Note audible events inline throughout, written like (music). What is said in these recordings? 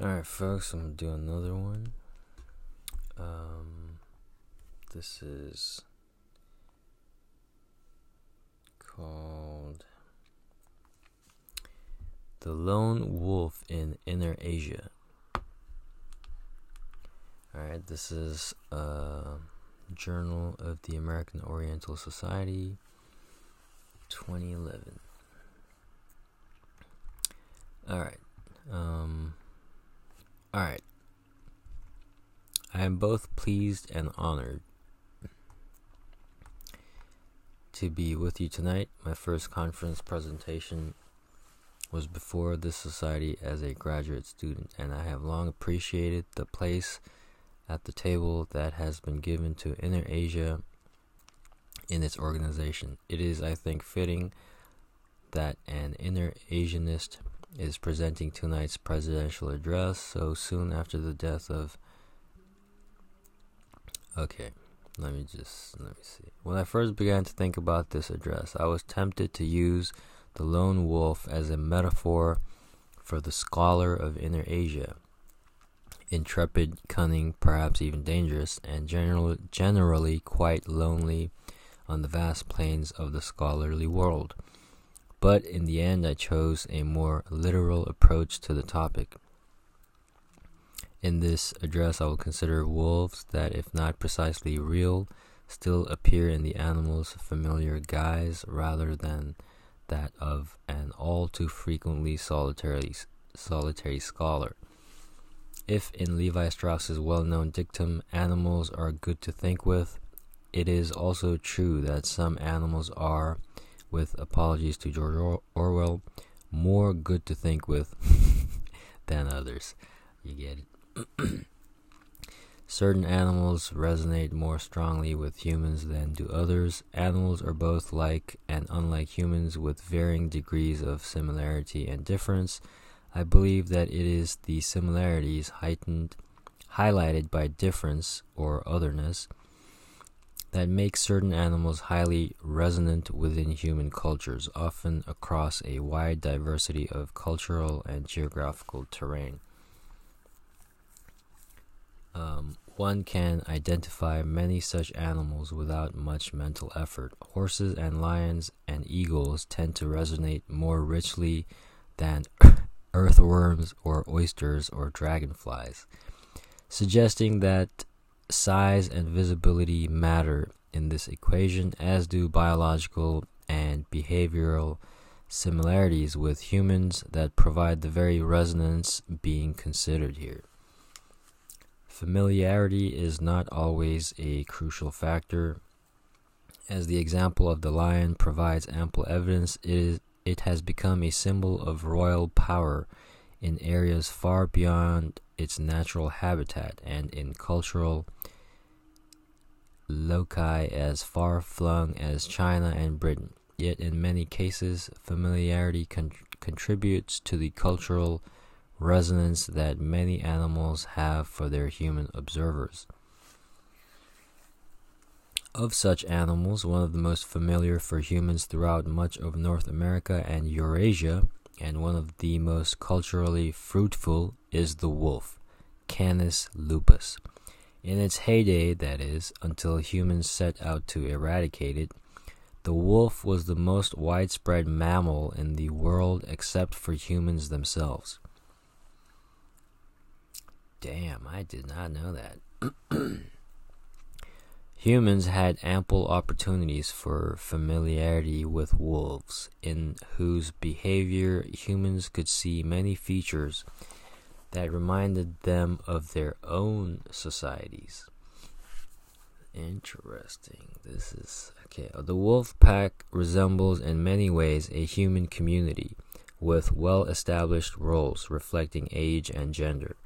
Alright, folks, I'm gonna do another one. Um, this is called The Lone Wolf in Inner Asia. Alright, this is a Journal of the American Oriental Society, 2011. Alright, um, alright. I am both pleased and honored to be with you tonight. My first conference presentation was before this society as a graduate student, and I have long appreciated the place at the table that has been given to Inner Asia in its organization. It is, I think, fitting that an Inner Asianist is presenting tonight's presidential address so soon after the death of. Okay, let me just let me see. When I first began to think about this address, I was tempted to use the lone wolf as a metaphor for the scholar of Inner Asia. Intrepid, cunning, perhaps even dangerous, and general, generally quite lonely on the vast plains of the scholarly world. But in the end, I chose a more literal approach to the topic. In this address, I will consider wolves that, if not precisely real, still appear in the animal's familiar guise rather than that of an all too frequently solitary, solitary scholar. If in Lévi-Strauss's well known dictum, animals are good to think with, it is also true that some animals are, with apologies to George Orwell, more good to think with (laughs) than others. You get it. (clears throat) Certain animals resonate more strongly with humans than do others. Animals are both like and unlike humans with varying degrees of similarity and difference. I believe that it is the similarities heightened highlighted by difference or otherness that make certain animals highly resonant within human cultures, often across a wide diversity of cultural and geographical terrain. Um, one can identify many such animals without much mental effort. Horses and lions and eagles tend to resonate more richly than (coughs) earthworms or oysters or dragonflies, suggesting that size and visibility matter in this equation, as do biological and behavioral similarities with humans that provide the very resonance being considered here. Familiarity is not always a crucial factor. As the example of the lion provides ample evidence, it, is, it has become a symbol of royal power in areas far beyond its natural habitat and in cultural loci as far flung as China and Britain. Yet, in many cases, familiarity con- contributes to the cultural resonance that many animals have for their human observers. Of such animals, one of the most familiar for humans throughout much of North America and Eurasia, and one of the most culturally fruitful, is the wolf, Canis lupus. In its heyday, that is, until humans set out to eradicate it, the wolf was the most widespread mammal in the world except for humans themselves. Damn, I did not know that. (clears throat) Humans had ample opportunities for familiarity with wolves, in whose behavior humans could see many features that reminded them of their own societies. Interesting. This is okay. The wolf pack resembles in many ways a human community with well established roles reflecting age and gender.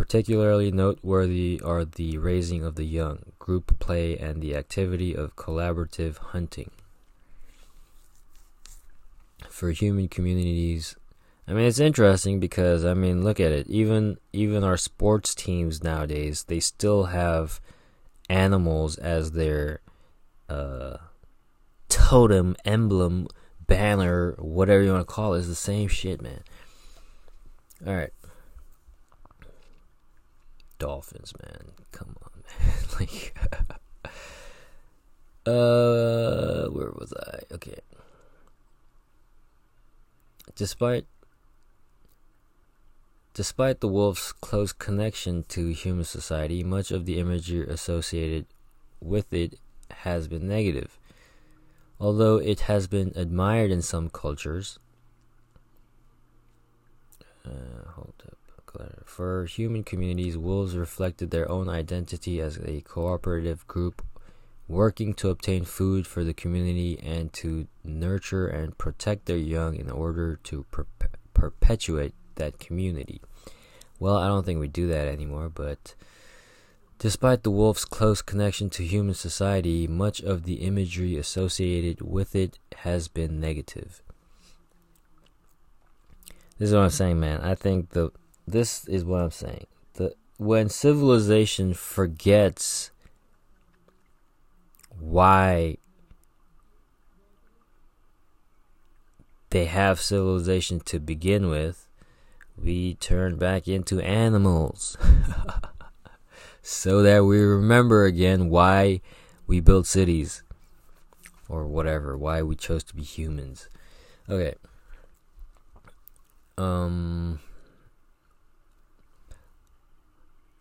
Particularly noteworthy are the raising of the young, group play, and the activity of collaborative hunting. For human communities, I mean it's interesting because I mean look at it. Even even our sports teams nowadays, they still have animals as their uh, totem, emblem, banner, whatever you want to call it. It's the same shit, man. All right. Dolphins, man. Come on, man. (laughs) like, (laughs) uh, where was I? Okay. Despite Despite the wolf's close connection to human society, much of the imagery associated with it has been negative. Although it has been admired in some cultures, uh, hold up. For human communities, wolves reflected their own identity as a cooperative group working to obtain food for the community and to nurture and protect their young in order to per- perpetuate that community. Well, I don't think we do that anymore, but despite the wolf's close connection to human society, much of the imagery associated with it has been negative. This is what I'm saying, man. I think the this is what I'm saying. The when civilization forgets why they have civilization to begin with, we turn back into animals. (laughs) so that we remember again why we built cities or whatever, why we chose to be humans. Okay. Um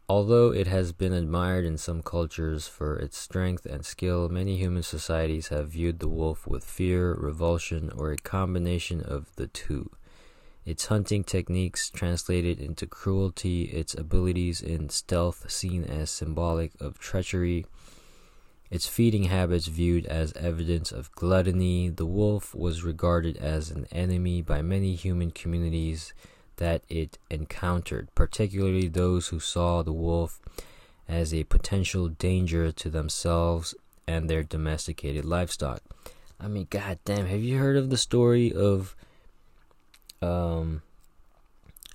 Although it has been admired in some cultures for its strength and skill, many human societies have viewed the wolf with fear, revulsion, or a combination of the two. Its hunting techniques translated into cruelty, its abilities in stealth seen as symbolic of treachery, its feeding habits viewed as evidence of gluttony, the wolf was regarded as an enemy by many human communities that it encountered, particularly those who saw the wolf as a potential danger to themselves and their domesticated livestock. I mean, goddamn, have you heard of the story of, um,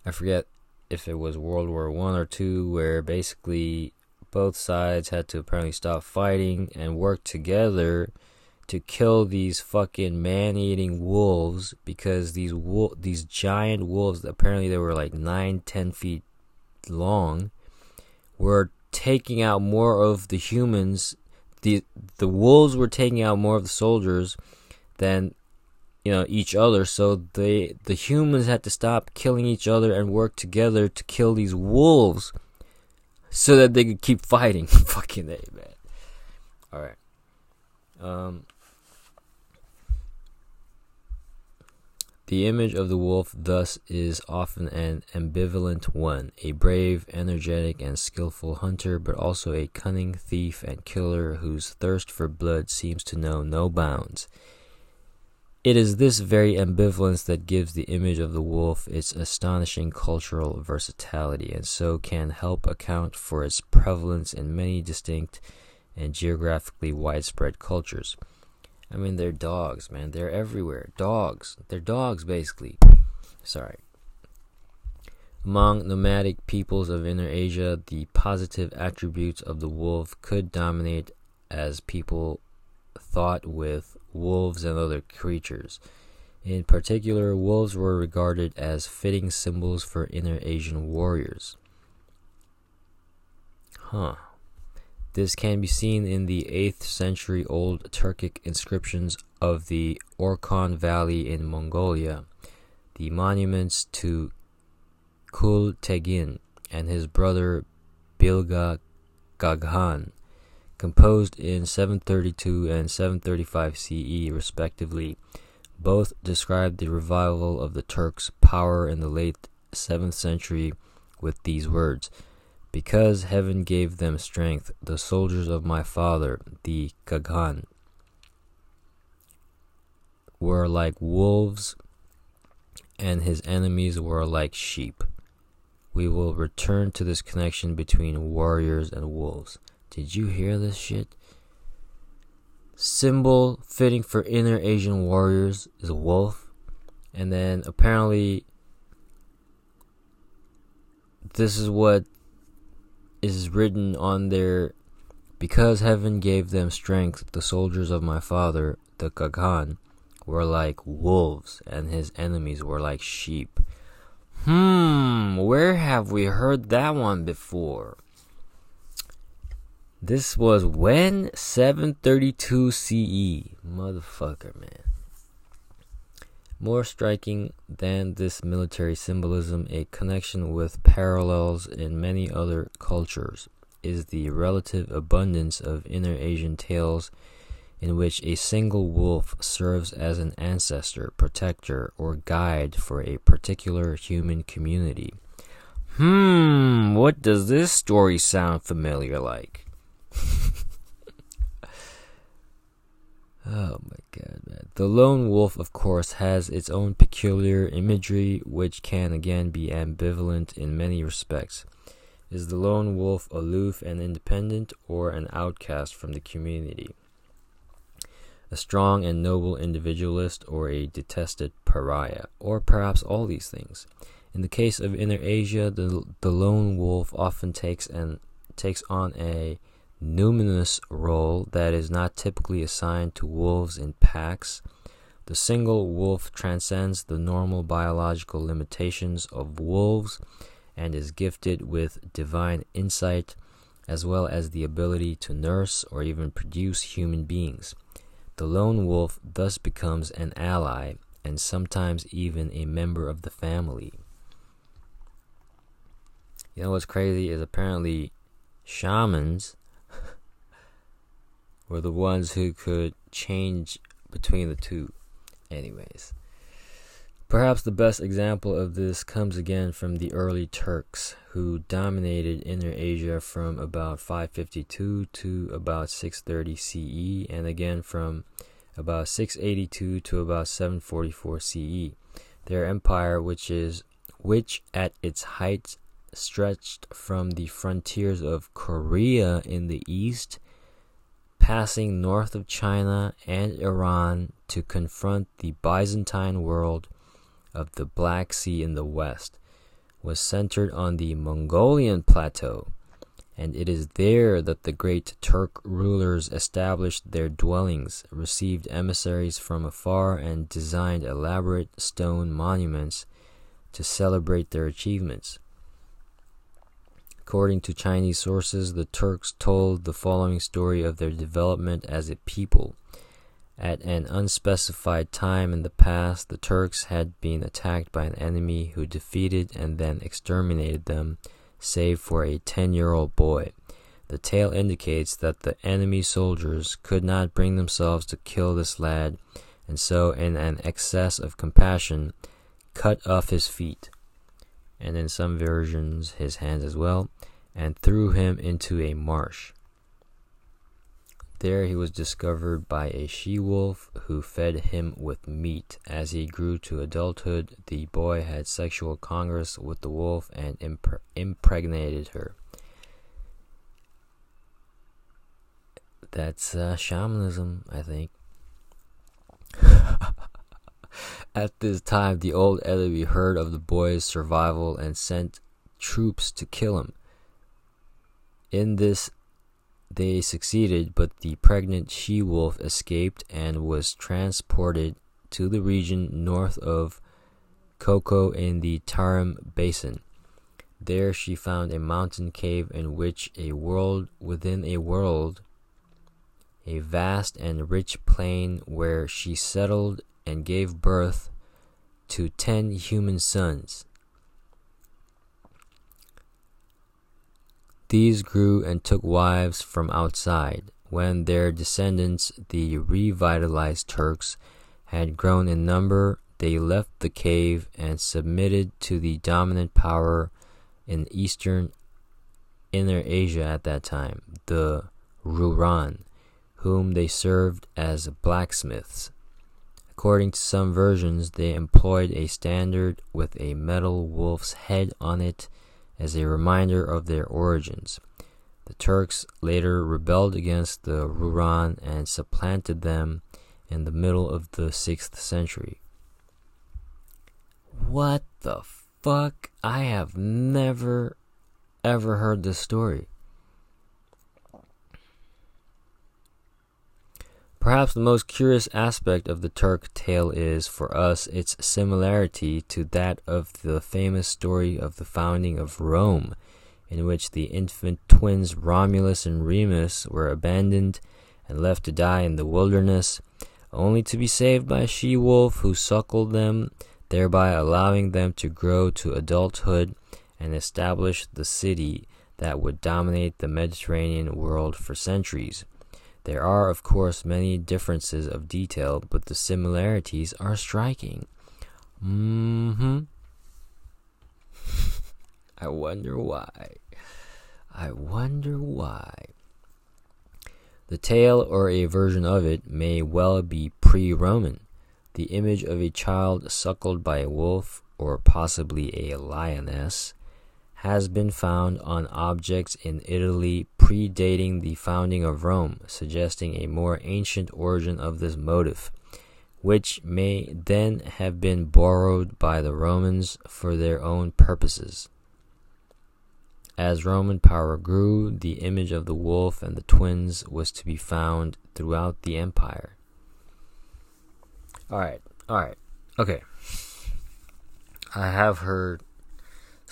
I forget if it was World War One or two, where basically both sides had to apparently stop fighting and work together to kill these fucking man-eating wolves because these wolf these giant wolves apparently they were like nine ten feet long were taking out more of the humans. The the wolves were taking out more of the soldiers than you know each other. So they the humans had to stop killing each other and work together to kill these wolves so that they could keep fighting. (laughs) Fucking a man. All right. Um The image of the wolf thus is often an ambivalent one, a brave, energetic, and skillful hunter, but also a cunning thief and killer whose thirst for blood seems to know no bounds. It is this very ambivalence that gives the image of the wolf its astonishing cultural versatility, and so can help account for its prevalence in many distinct and geographically widespread cultures. I mean, they're dogs, man. They're everywhere. Dogs. They're dogs, basically. Sorry. Among nomadic peoples of Inner Asia, the positive attributes of the wolf could dominate as people thought with wolves and other creatures. In particular, wolves were regarded as fitting symbols for Inner Asian warriors. Huh. This can be seen in the 8th century old Turkic inscriptions of the Orkhon Valley in Mongolia, the monuments to Kul Tegin and his brother Bilge Qaghan, composed in 732 and 735 CE respectively. Both describe the revival of the Turks' power in the late 7th century with these words. Because heaven gave them strength, the soldiers of my father, the Qaghan, were like wolves, and his enemies were like sheep. We will return to this connection between warriors and wolves. Did you hear this shit? Symbol fitting for inner Asian warriors is a wolf, and then apparently this is what is written on their because heaven gave them strength, the soldiers of my father, the Qaghan, were like wolves, and his enemies were like sheep. Hmm, where have we heard that one before? This was when 732 CE. Motherfucker, man. More striking than this military symbolism, a connection with parallels in many other cultures, is the relative abundance of inner Asian tales in which a single wolf serves as an ancestor, protector, or guide for a particular human community. Hmm, what does this story sound familiar like? (laughs) oh my god, man. The lone wolf, of course, has its own peculiar imagery, which can again be ambivalent in many respects. Is the lone wolf aloof and independent, or an outcast from the community? A strong and noble individualist, or a detested pariah, or perhaps all these things? In the case of Inner Asia, the, the lone wolf often takes an takes on a numinous role that is not typically assigned to wolves in packs. The single wolf transcends the normal biological limitations of wolves and is gifted with divine insight as well as the ability to nurse or even produce human beings. The lone wolf thus becomes an ally and sometimes even a member of the family. You know what's crazy is apparently shamans were the ones who could change between the two. Anyways, perhaps the best example of this comes again from the early Turks, who dominated Inner Asia from about 552 to about 630 CE, and again from about 682 to about 744 CE. Their empire, which is which at its height stretched from the frontiers of Korea in the east, passing north of China and Iran to confront the Byzantine world of the Black Sea in the west, was centered on the Mongolian plateau, and it is there that the great Turk rulers established their dwellings, received emissaries from afar, and designed elaborate stone monuments to celebrate their achievements. According to Chinese sources, the Turks told the following story of their development as a people. At an unspecified time in the past, the Turks had been attacked by an enemy who defeated and then exterminated them, save for a 10 year old boy. The tale indicates that the enemy soldiers could not bring themselves to kill this lad, and so, in an excess of compassion, cut off his feet and in some versions his hands as well, and threw him into a marsh. There he was discovered by a she wolf who fed him with meat. As he grew to adulthood, the boy had sexual congress with the wolf and impregnated her. That's uh, shamanism, I think. (laughs) At this time, the old enemy heard of the boy's survival and sent troops to kill him. In this, they succeeded, but the pregnant she wolf escaped and was transported to the region north of Koko in the Tarim Basin. There she found a mountain cave in which a world within a world, a vast and rich plain where she settled and gave birth to ten human sons. These grew and took wives from outside. When their descendants, the revitalized Turks, had grown in number, they left the cave and submitted to the dominant power in eastern Inner Asia at that time, the Ruran, whom they served as blacksmiths. According to some versions, they employed a standard with a metal wolf's head on it as a reminder of their origins. The Turks later rebelled against the Ruran and supplanted them in the middle of the 6th century. What the fuck? I have never ever heard this story. Perhaps the most curious aspect of the Turk tale is, for us, its similarity to that of the famous story of the founding of Rome in which the infant twins Romulus and Remus were abandoned and left to die in the wilderness, only to be saved by a she wolf who suckled them, thereby allowing them to grow to adulthood and establish the city that would dominate the Mediterranean world for centuries. There are, of course, many differences of detail, but the similarities are striking. hmm. (laughs) I wonder why. I wonder why. The tale or a version of it may well be pre Roman. The image of a child suckled by a wolf, or possibly a lioness, has been found on objects in Italy predating the founding of Rome, suggesting a more ancient origin of this motif, which may then have been borrowed by the Romans for their own purposes. As Roman power grew, the image of the wolf and the twins was to be found throughout the empire. Alright, alright, okay. I have heard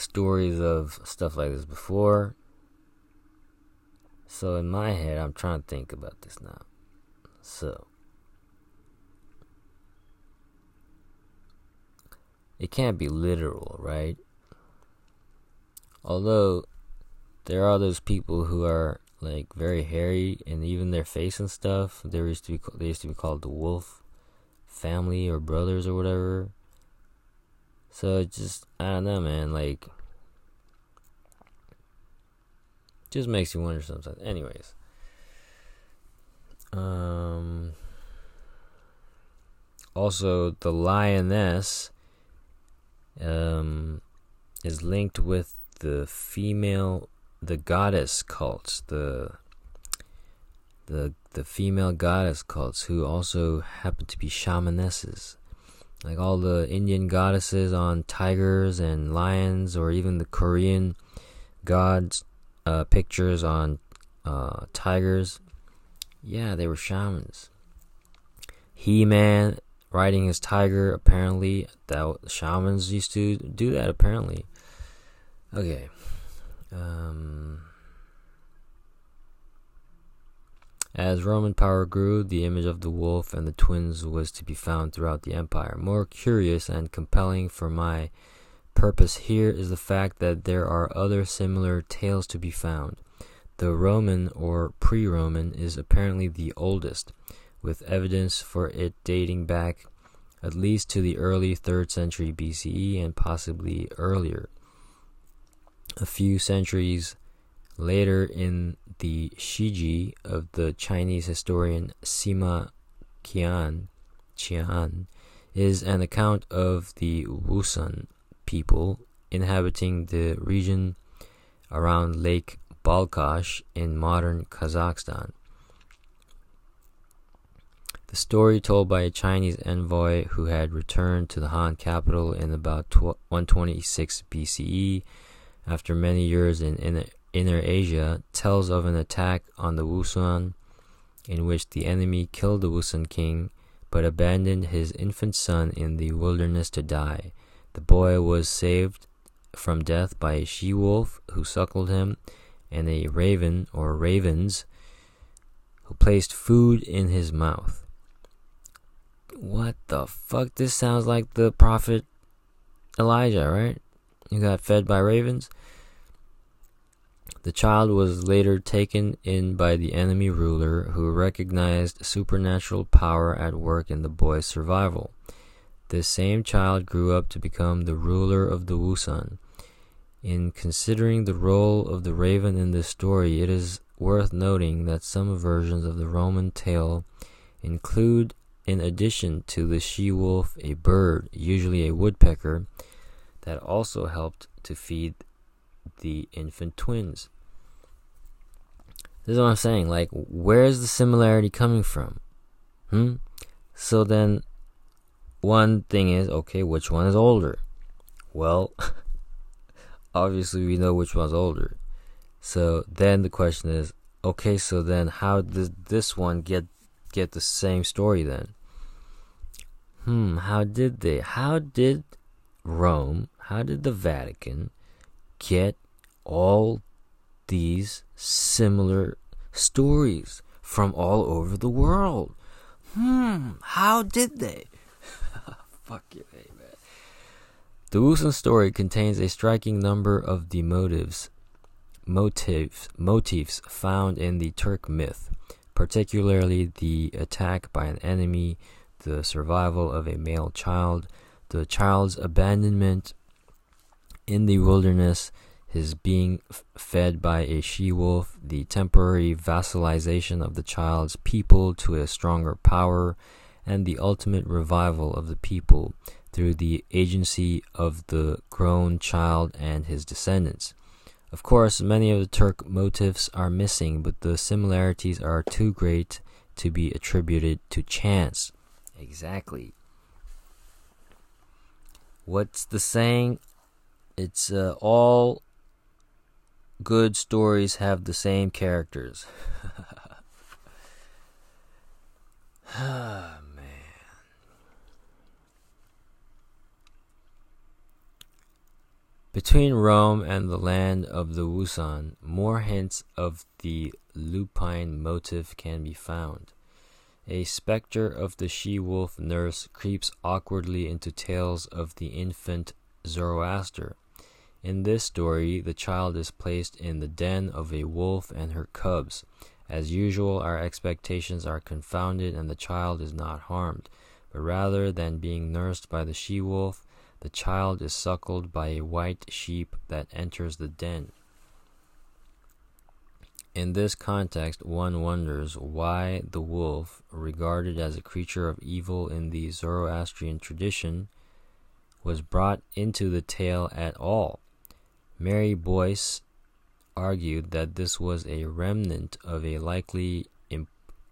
stories of stuff like this before. So in my head, I'm trying to think about this now. So. It can't be literal, right? Although there are those people who are like very hairy and even their face and stuff, there used to be they used to be called the wolf family or brothers or whatever. So just I don't know, man. Like, just makes you wonder sometimes. Anyways, um, also the lioness, um, is linked with the female, the goddess cults, the the the female goddess cults who also happen to be shamanesses like all the Indian goddesses on tigers and lions, or even the Korean gods uh, pictures on uh, tigers. Yeah, they were shamans. He Man riding his tiger, apparently, that shamans used to do that, apparently. Okay. Um. As Roman power grew, the image of the wolf and the twins was to be found throughout the empire. More curious and compelling for my purpose here is the fact that there are other similar tales to be found. The Roman or pre Roman is apparently the oldest, with evidence for it dating back at least to the early 3rd century BCE and possibly earlier. A few centuries later in the Shiji of the Chinese historian Sima Qian, Qian is an account of the Wusun people inhabiting the region around Lake Balkhash in modern Kazakhstan. The story told by a Chinese envoy who had returned to the Han capital in about 126 BCE after many years in, in Inner Asia tells of an attack on the Wusun in which the enemy killed the Wusun king but abandoned his infant son in the wilderness to die. The boy was saved from death by a she wolf who suckled him and a raven or ravens who placed food in his mouth. What the fuck? This sounds like the prophet Elijah, right? You got fed by ravens? The child was later taken in by the enemy ruler, who recognized supernatural power at work in the boy's survival. This same child grew up to become the ruler of the Wusun. In considering the role of the raven in this story, it is worth noting that some versions of the Roman tale include, in addition to the she wolf, a bird, usually a woodpecker, that also helped to feed the infant twins. This is what I'm saying. Like, where's the similarity coming from? Hmm? So then, one thing is okay, which one is older? Well, (laughs) obviously, we know which one's older. So then the question is okay, so then how did this one get get the same story then? Hmm, how did they? How did Rome, how did the Vatican get all these similar stories from all over the world. Hmm, how did they? (laughs) Fuck you, hey, man. The Wusun story contains a striking number of the motives, motives, motifs found in the Turk myth, particularly the attack by an enemy, the survival of a male child, the child's abandonment in the wilderness, his being fed by a she wolf, the temporary vassalization of the child's people to a stronger power, and the ultimate revival of the people through the agency of the grown child and his descendants. Of course, many of the Turk motifs are missing, but the similarities are too great to be attributed to chance. Exactly. What's the saying? It's uh, all good stories have the same characters. (laughs) Ah, man. Between Rome and the land of the Wusun, more hints of the lupine motif can be found. A specter of the she wolf nurse creeps awkwardly into tales of the infant Zoroaster, in this story, the child is placed in the den of a wolf and her cubs. As usual, our expectations are confounded and the child is not harmed, but rather than being nursed by the she wolf, the child is suckled by a white sheep that enters the den. In this context, one wonders why the wolf, regarded as a creature of evil in the Zoroastrian tradition, was brought into the tale at all. Mary Boyce argued that this was a remnant of a likely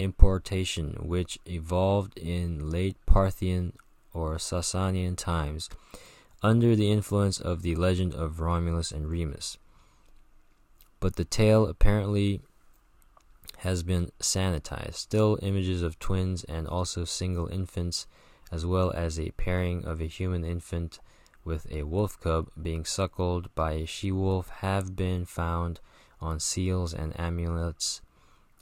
importation which evolved in late Parthian or Sasanian times under the influence of the legend of Romulus and Remus. But the tale apparently has been sanitized. Still, images of twins and also single infants, as well as a pairing of a human infant with a wolf cub being suckled by a she wolf have been found on seals and amulets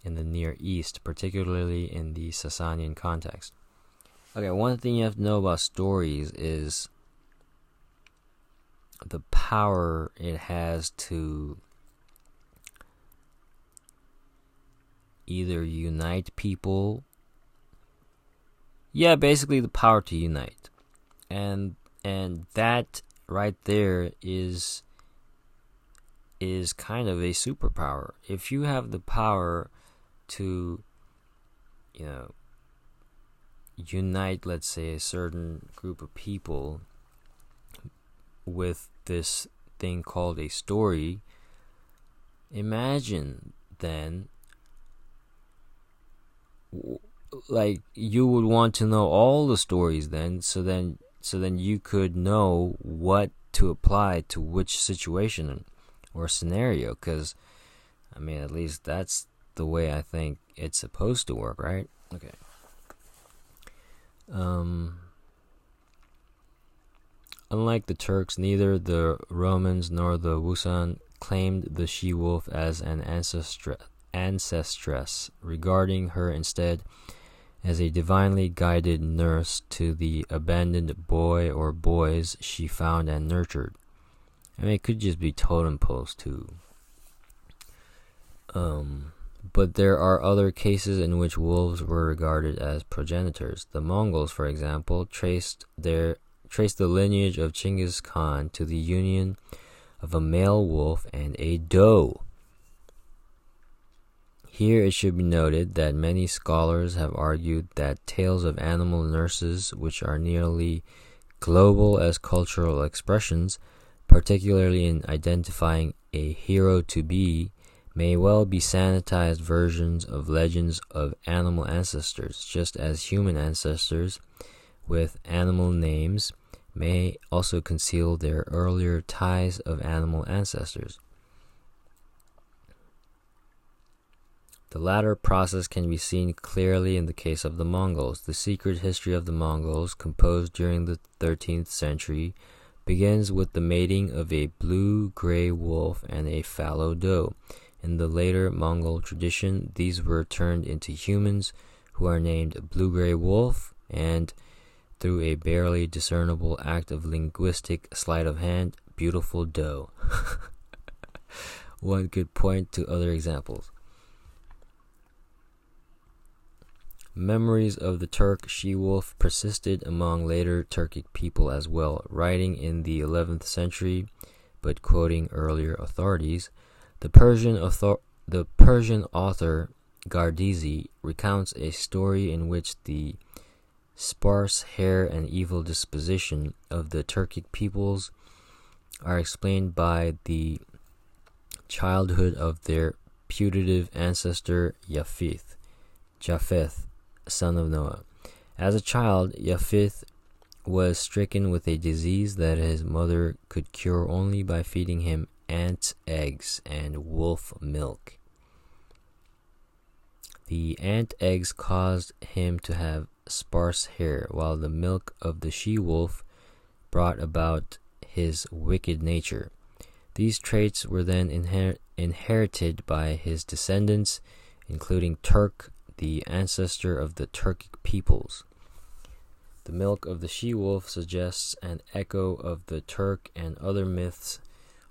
in the Near East, particularly in the Sasanian context. Okay, one thing you have to know about stories is the power it has to either unite people. Yeah, basically the power to unite. And and that right there is is kind of a superpower. If you have the power to you know unite let's say a certain group of people with this thing called a story imagine then like you would want to know all the stories then so then so then you could know what to apply to which situation or scenario because i mean at least that's the way i think it's supposed to work right? Okay. Um unlike the turks neither the romans nor the wusan claimed the she wolf as an ancestre- ancestress. Regarding her instead as a divinely guided nurse to the abandoned boy or boys she found and nurtured. I mean, it could just be totem poles too. Um, but there are other cases in which wolves were regarded as progenitors. The Mongols, for example, traced their traced the lineage of Chinggis Khan to the union of a male wolf and a doe. Here it should be noted that many scholars have argued that tales of animal nurses, which are nearly global as cultural expressions, particularly in identifying a hero to be, may well be sanitized versions of legends of animal ancestors, just as human ancestors with animal names may also conceal their earlier ties of animal ancestors. The latter process can be seen clearly in the case of the Mongols. The secret history of the Mongols, composed during the 13th century begins with the mating of a blue gray wolf and a fallow doe. In the later Mongol tradition, these were turned into humans who are named blue gray wolf and through a barely discernible act of linguistic sleight of hand, beautiful doe. (laughs) One could point to other examples. Memories of the Turk she wolf persisted among later Turkic people as well. Writing in the 11th century, but quoting earlier authorities, the Persian, author- the Persian author Gardizi recounts a story in which the sparse hair and evil disposition of the Turkic peoples are explained by the childhood of their putative ancestor Japheth, Japheth, son of Noah. As a child, Japheth was stricken with a disease that his mother could cure only by feeding him ants' eggs and wolf milk. The ant eggs caused him to have sparse hair, while the milk of the she wolf brought about his wicked nature. These traits were then inher- inherited by his descendants, including Turk, the ancestor of the Turkic peoples. The milk of the she wolf suggests an echo of the Turk and other myths,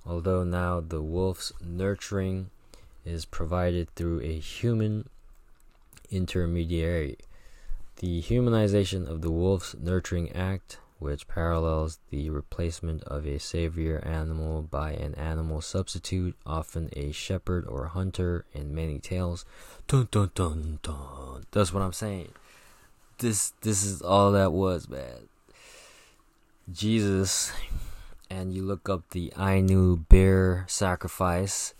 although now the wolf's nurturing is provided through a human intermediary. The humanization of the wolf's nurturing act, which parallels the replacement of a savior animal by an animal substitute, often a shepherd or hunter in many tales. Dun dun dun dun. That's what I'm saying. This this is all that was, man. Jesus, and you look up the Ainu bear sacrifice.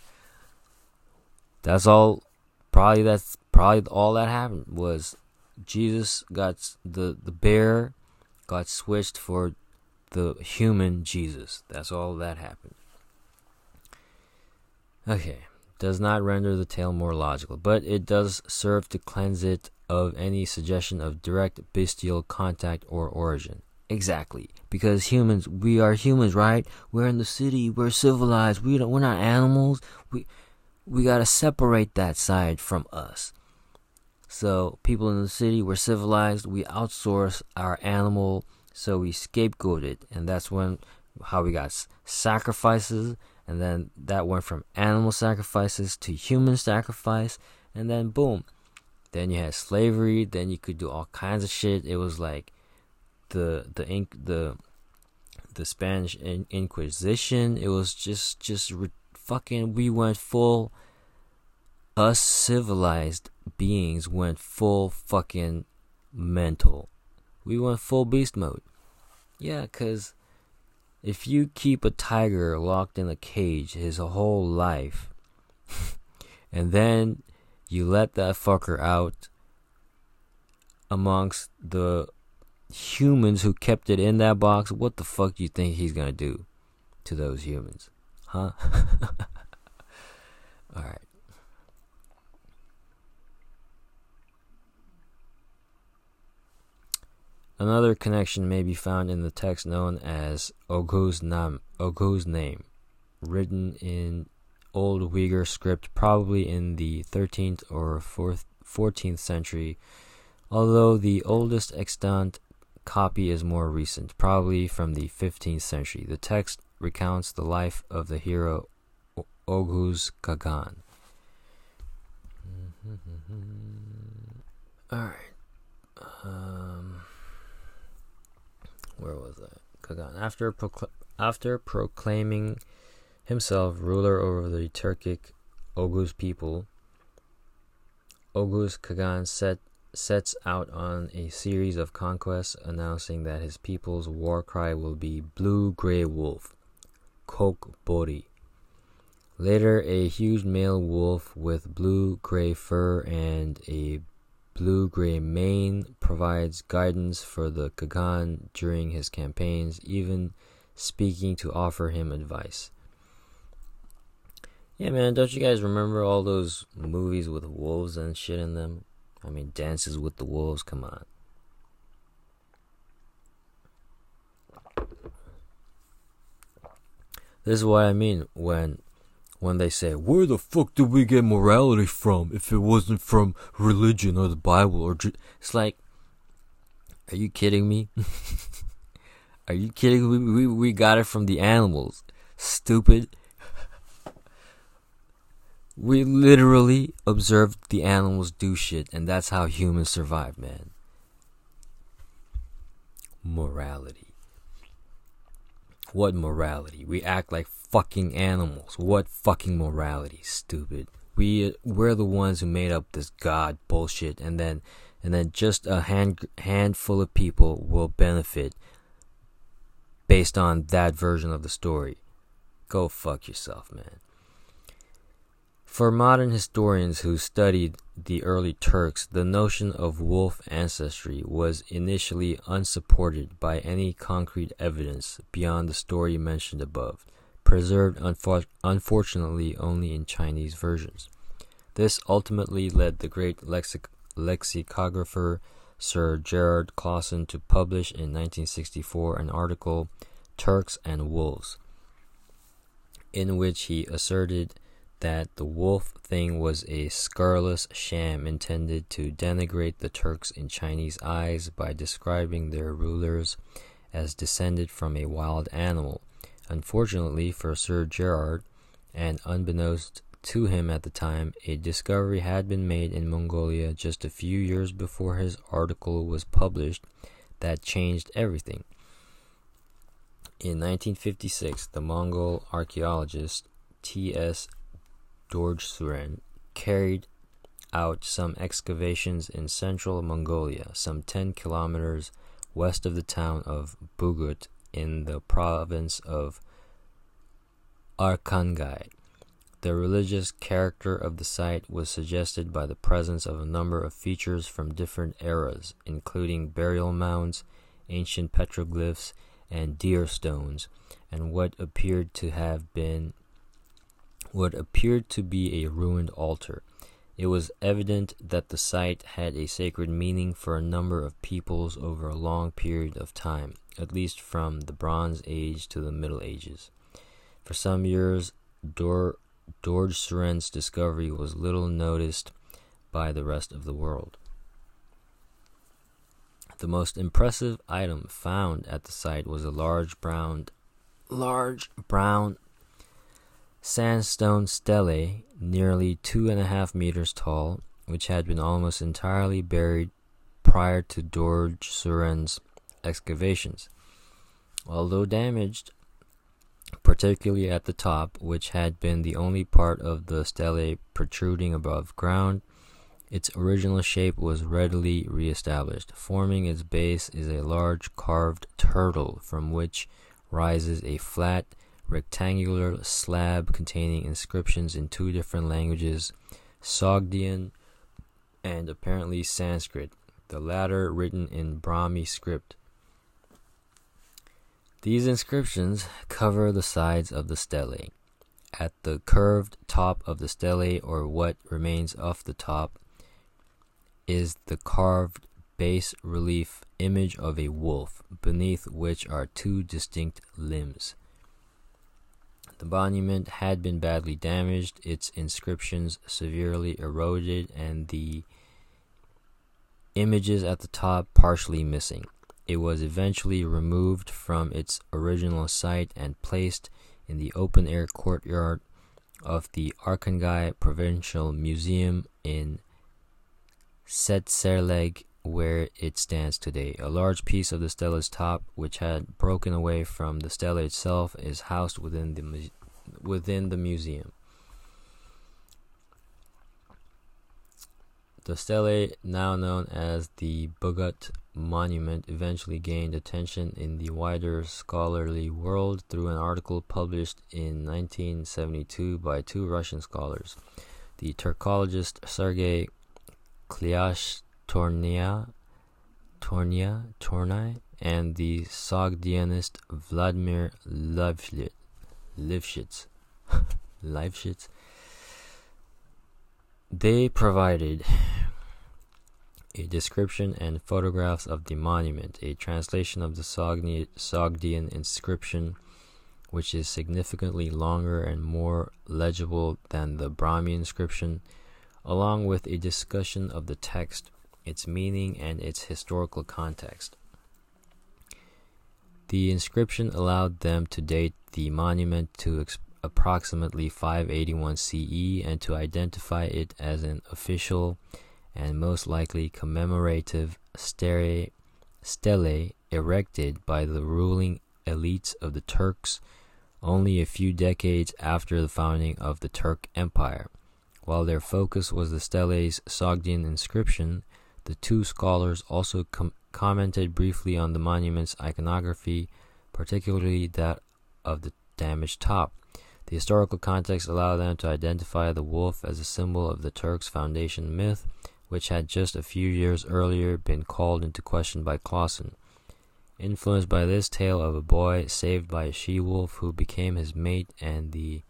That's all. Probably that's probably all that happened was Jesus got the the bear got switched for the human Jesus. That's all that happened. Okay, does not render the tale more logical, but it does serve to cleanse it of any suggestion of direct bestial contact or origin. Exactly, because humans, we are humans, right? We're in the city, we're civilized. We don't, we're not animals. We we gotta separate that side from us. So people in the city were civilized. We outsourced our animal, so we scapegoated, and that's when how we got sacrifices, and then that went from animal sacrifices to human sacrifice, and then boom, then you had slavery. Then you could do all kinds of shit. It was like the the ink the the Spanish Inquisition. It was just just re- fucking. We went full us civilized beings went full fucking mental. We went full beast mode. Yeah, because if you keep a tiger locked in a cage his whole life, (laughs) and then you let that fucker out amongst the humans who kept it in that box, what the fuck do you think he's gonna do to those humans? Huh? (laughs) Alright. Another connection may be found in the text known as Oghuz Nam, Oghuz name, written in Old Uyghur script, probably in the 13th or 4th, 14th century, although the oldest extant copy is more recent, probably from the 15th century. The text recounts the life of the hero Oghuz Kagan. All right. Um, where was that? Kagan. After procl- after proclaiming himself ruler over the Turkic Oghuz people, Oghuz Kagan set sets out on a series of conquests, announcing that his people's war cry will be "Blue Gray Wolf," Kok Bori. Later, a huge male wolf with blue-gray fur and a blue-gray mane provides guidance for the Kagan during his campaigns, even speaking to offer him advice. Yeah, man, don't you guys remember all those movies with wolves and shit in them? I mean, Dances with the Wolves, come on. This is what I mean when when they say, "Where the fuck did we get morality from if it wasn't from religion or the Bible or it's like are you kidding me? (laughs) are you kidding me? We, we got it from the animals. Stupid. We literally observed the animals do shit, and that's how humans survive, man. Morality. What morality? We act like fucking animals. What fucking morality? Stupid. We we're the ones who made up this god bullshit, and then and then just a hand handful of people will benefit based on that version of the story. Go fuck yourself, man. For modern historians who studied the early Turks, the notion of wolf ancestry was initially unsupported by any concrete evidence beyond the story mentioned above, preserved unfor- unfortunately only in Chinese versions. This ultimately led the great lexic- lexicographer Sir Gerard Clauson to publish in 1964 an article, Turks and Wolves, in which he asserted that the wolf thing was a scurrilous sham intended to denigrate the Turks in Chinese eyes by describing their rulers as descended from a wild animal. Unfortunately for Sir Gerard, and unbeknownst to him at the time, a discovery had been made in Mongolia just a few years before his article was published that changed everything. In 1956, the Mongol archaeologist T.S. Dorjsuren carried out some excavations in central Mongolia, some 10 kilometers west of the town of Bugut in the province of Arkhangai. The religious character of the site was suggested by the presence of a number of features from different eras, including burial mounds, ancient petroglyphs, and deer stones, and what appeared to have been what appeared to be a ruined altar. It was evident that the site had a sacred meaning for a number of peoples over a long period of time, at least from the Bronze Age to the Middle Ages. For some years, Dor Dorjsuren's discovery was little noticed by the rest of the world. The most impressive item found at the site was a large brown large brown sandstone stele nearly two and a half meters tall, which had been almost entirely buried prior to Dorjsuren's excavations. Although damaged, particularly at the top, which had been the only part of the stele protruding above ground. Its original shape was readily reestablished. Forming its base is a large carved turtle from which rises a flat, rectangular slab containing inscriptions in two different languages Sogdian and apparently Sanskrit, the latter written in Brahmi script. These inscriptions cover the sides of the stele. At the curved top of the stele, or what remains of the top, is the carved bas relief image of a wolf, beneath which are two distinct limbs. The monument had been badly damaged, its inscriptions severely eroded, and the images at the top partially missing. It was eventually removed from its original site and placed in the open air courtyard of the Arkhangai Provincial Museum in Tsetserleg, where it stands today. A large piece of the stela's top, which had broken away from the stela itself, is housed within the within the museum. The stele, now known as the Bugut Monument, eventually gained attention in the wider scholarly world through an article published in 1972 by two Russian scholars, the Turkologist Sergei Klyashtornia Tornia, Tornai, and the Sogdianist Vladimir Lifshitz. Lifshitz. (laughs) They provided a description and photographs of the monument, a translation of the Sogdian inscription which is significantly longer and more legible than the Brahmi inscription, along with a discussion of the text, its meaning, and its historical context. The inscription allowed them to date the monument to approximately 581 CE and to identify it as an official and most likely commemorative stele, stele erected by the ruling elites of the Turks only a few decades after the founding of the Turk Empire. While their focus was the stele's Sogdian inscription, the two scholars also com- commented briefly on the monument's iconography, particularly that of the damaged top. The historical context allowed them to identify the wolf as a symbol of the Turks' foundation myth, which had just a few years earlier been called into question by Clauson. Influenced by this tale of a boy saved by a she wolf who became his mate and the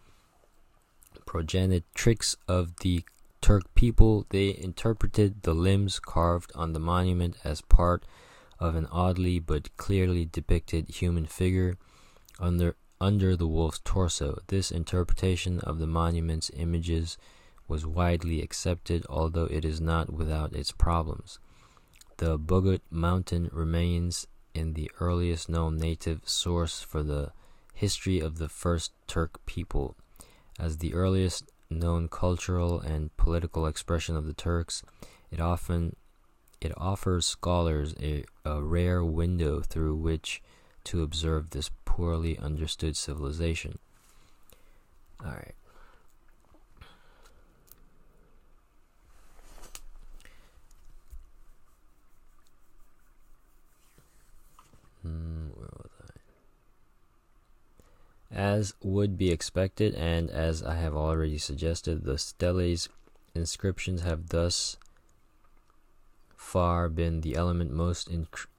progenitrix of the Turk people, they interpreted the limbs carved on the monument as part of an oddly but clearly depicted human figure under under the wolf's torso. This interpretation of the monument's images was widely accepted, although it is not without its problems. The Bugut mountain remains in the earliest known native source for the history of the first Turk people. As the earliest known cultural and political expression of the Turks, it often it offers scholars a, a rare window through which to observe this poorly understood civilization. All right. Hmm. As would be expected, and as I have already suggested, the steles inscriptions have thus far been the element most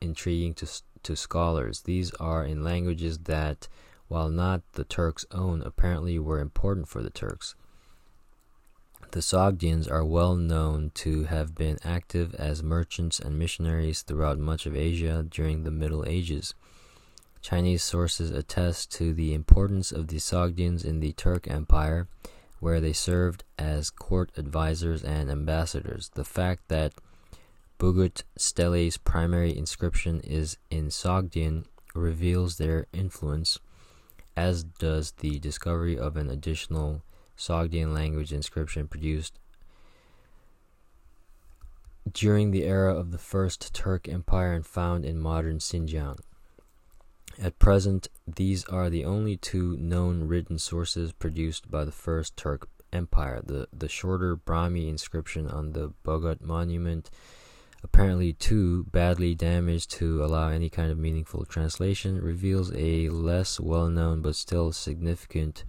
intriguing to, to scholars. These are in languages that, while not the Turks' own, apparently were important for the Turks. The Sogdians are well known to have been active as merchants and missionaries throughout much of Asia during the Middle Ages. Chinese sources attest to the importance of the Sogdians in the Turk Empire, where they served as court advisors and ambassadors. The fact that Bugut Stele's primary inscription is in Sogdian reveals their influence, as does the discovery of an additional Sogdian language inscription produced during the era of the First Turk Empire and found in modern Xinjiang. At present, these are the only two known written sources produced by the First Turk Empire. The, the shorter Brahmi inscription on the Bugut monument, apparently too badly damaged to allow any kind of meaningful translation, reveals a less well known but still significant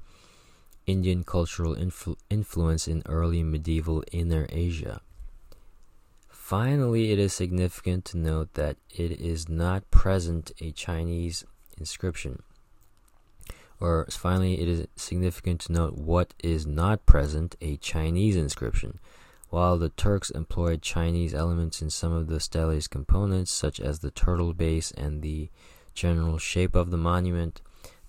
Indian cultural influ- influence in early medieval Inner Asia. Finally, it is significant to note that it is not present a Chinese inscription. Or finally, it is significant to note what is not present a Chinese inscription. While the Turks employed Chinese elements in some of the stele's components, such as the turtle base and the general shape of the monument,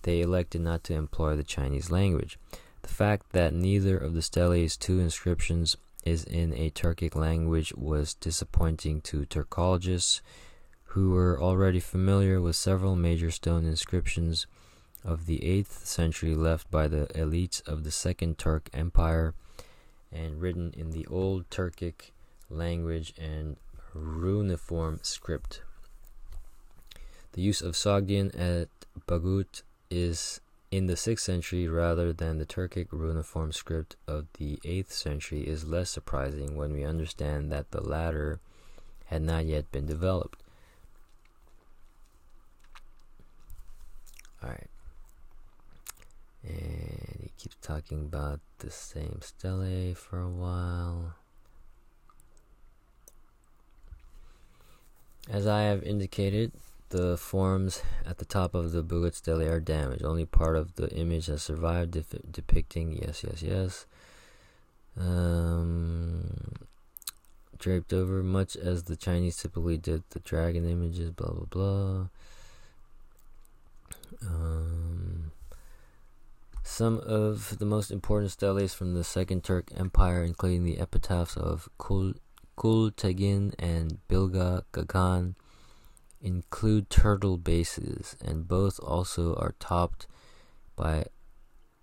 they elected not to employ the Chinese language. The fact that neither of the stele's two inscriptions is in a Turkic language was disappointing to Turkologists who were already familiar with several major stone inscriptions of the 8th century left by the elites of the Second Turk Empire and written in the Old Turkic language and runiform script. The use of Sogdian at Bugut is in the 6th century rather than the Turkic runiform script of the 8th century is less surprising when we understand that the latter had not yet been developed. Alright. And he keeps talking about the same stele for a while. As I have indicated, the forms at the top of the Bugut stele are damaged. Only part of the image has survived, def- depicting yes, yes, yes. Um, draped over, much as the Chinese typically did the dragon images, blah blah blah. Um, some of the most important steles from the Second Turk Empire, including the epitaphs of Kul, Kultegin and Bilge Qaghan, include turtle bases, and both also are topped by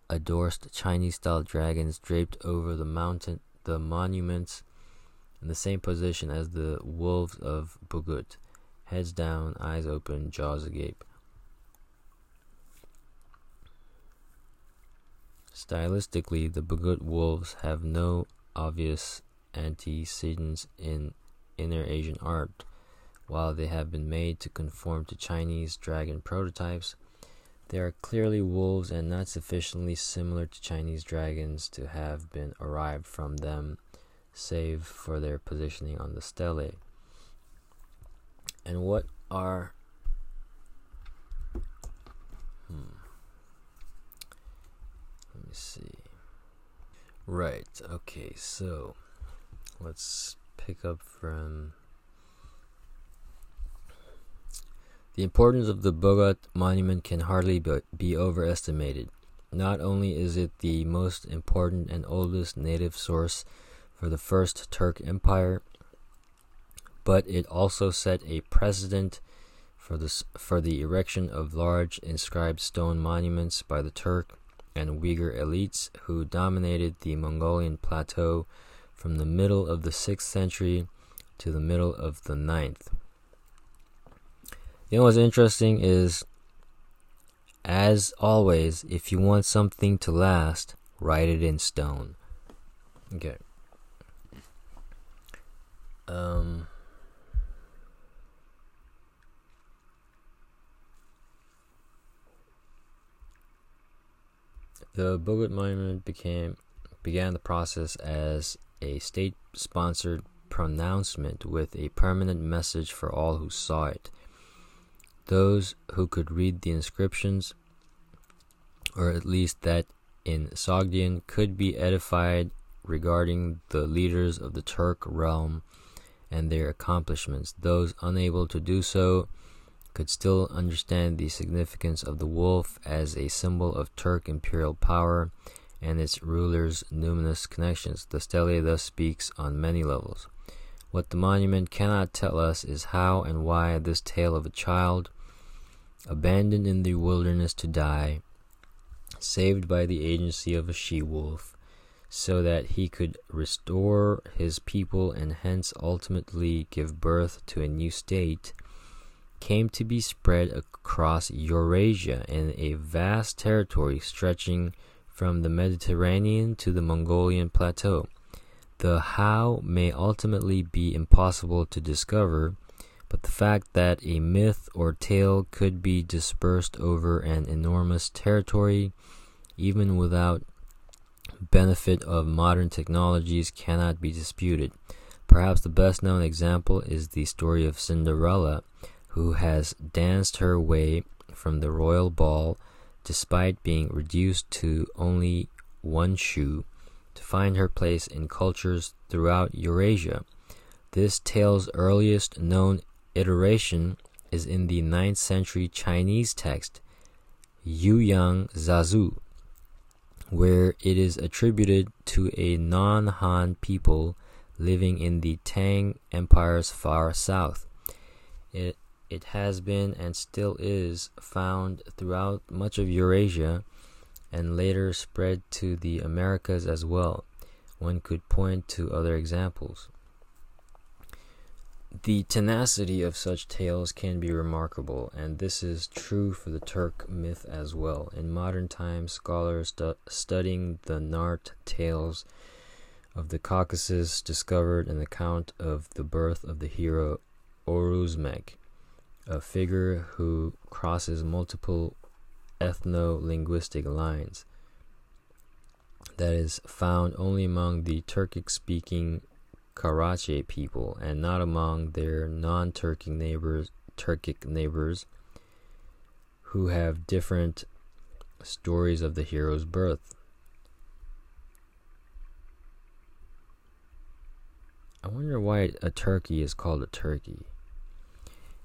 adorsed Chinese-style dragons draped over the mountain, the monuments, in the same position as the wolves of Bugut, heads down, eyes open, jaws agape. Stylistically, the Bugut wolves have no obvious antecedents in Inner Asian art. While they have been made to conform to Chinese dragon prototypes, they are clearly wolves and not sufficiently similar to Chinese dragons to have been arrived from them, save for their positioning on the stele. And what are. Hmm. Let me see. Right, okay, so let's pick up from The importance of the Bugut monument can hardly be overestimated. Not only is it the most important and oldest native source for the First Turk Empire, but it also set a precedent for the, for the erection of large inscribed stone monuments by the Turk and Uyghur elites who dominated the Mongolian plateau from the middle of the 6th century to the middle of the ninth. You know what's interesting is, as always, if you want something to last, write it in stone. Okay. Um. The Bugut Monument became began the process as a state-sponsored pronouncement with a permanent message for all who saw it. Those who could read the inscriptions, or at least that in Sogdian, could be edified regarding the leaders of the Turk realm and their accomplishments. Those unable to do so could still understand the significance of the wolf as a symbol of Turk imperial power and its rulers' numinous connections. The stele thus speaks on many levels. What the monument cannot tell us is how and why this tale of a child abandoned in the wilderness to die, saved by the agency of a she wolf, so that he could restore his people and hence ultimately give birth to a new state, came to be spread across Eurasia in a vast territory stretching from the Mediterranean to the Mongolian plateau. The how may ultimately be impossible to discover but the fact that a myth or tale could be dispersed over an enormous territory, even without benefit of modern technologies, cannot be disputed. Perhaps the best known example is the story of Cinderella, who has danced her way from the royal ball despite being reduced to only one shoe to find her place in cultures throughout Eurasia. This tale's earliest known iteration is in the 9th century Chinese text Youyang Zazu, where it is attributed to a non Han people living in the Tang Empire's far south. It, it has been and still is found throughout much of Eurasia and later spread to the Americas as well. One could point to other examples. The tenacity of such tales can be remarkable, and this is true for the Turk myth as well. In modern times, scholars stu- studying the Nart tales of the Caucasus discovered an account of the birth of the hero Oruzmek, a figure who crosses multiple ethno linguistic lines that is found only among the Turkic speaking Karachay people and not among their non-Turkic neighbors, Turkic neighbors who have different stories of the hero's birth. I wonder why a turkey is called a turkey.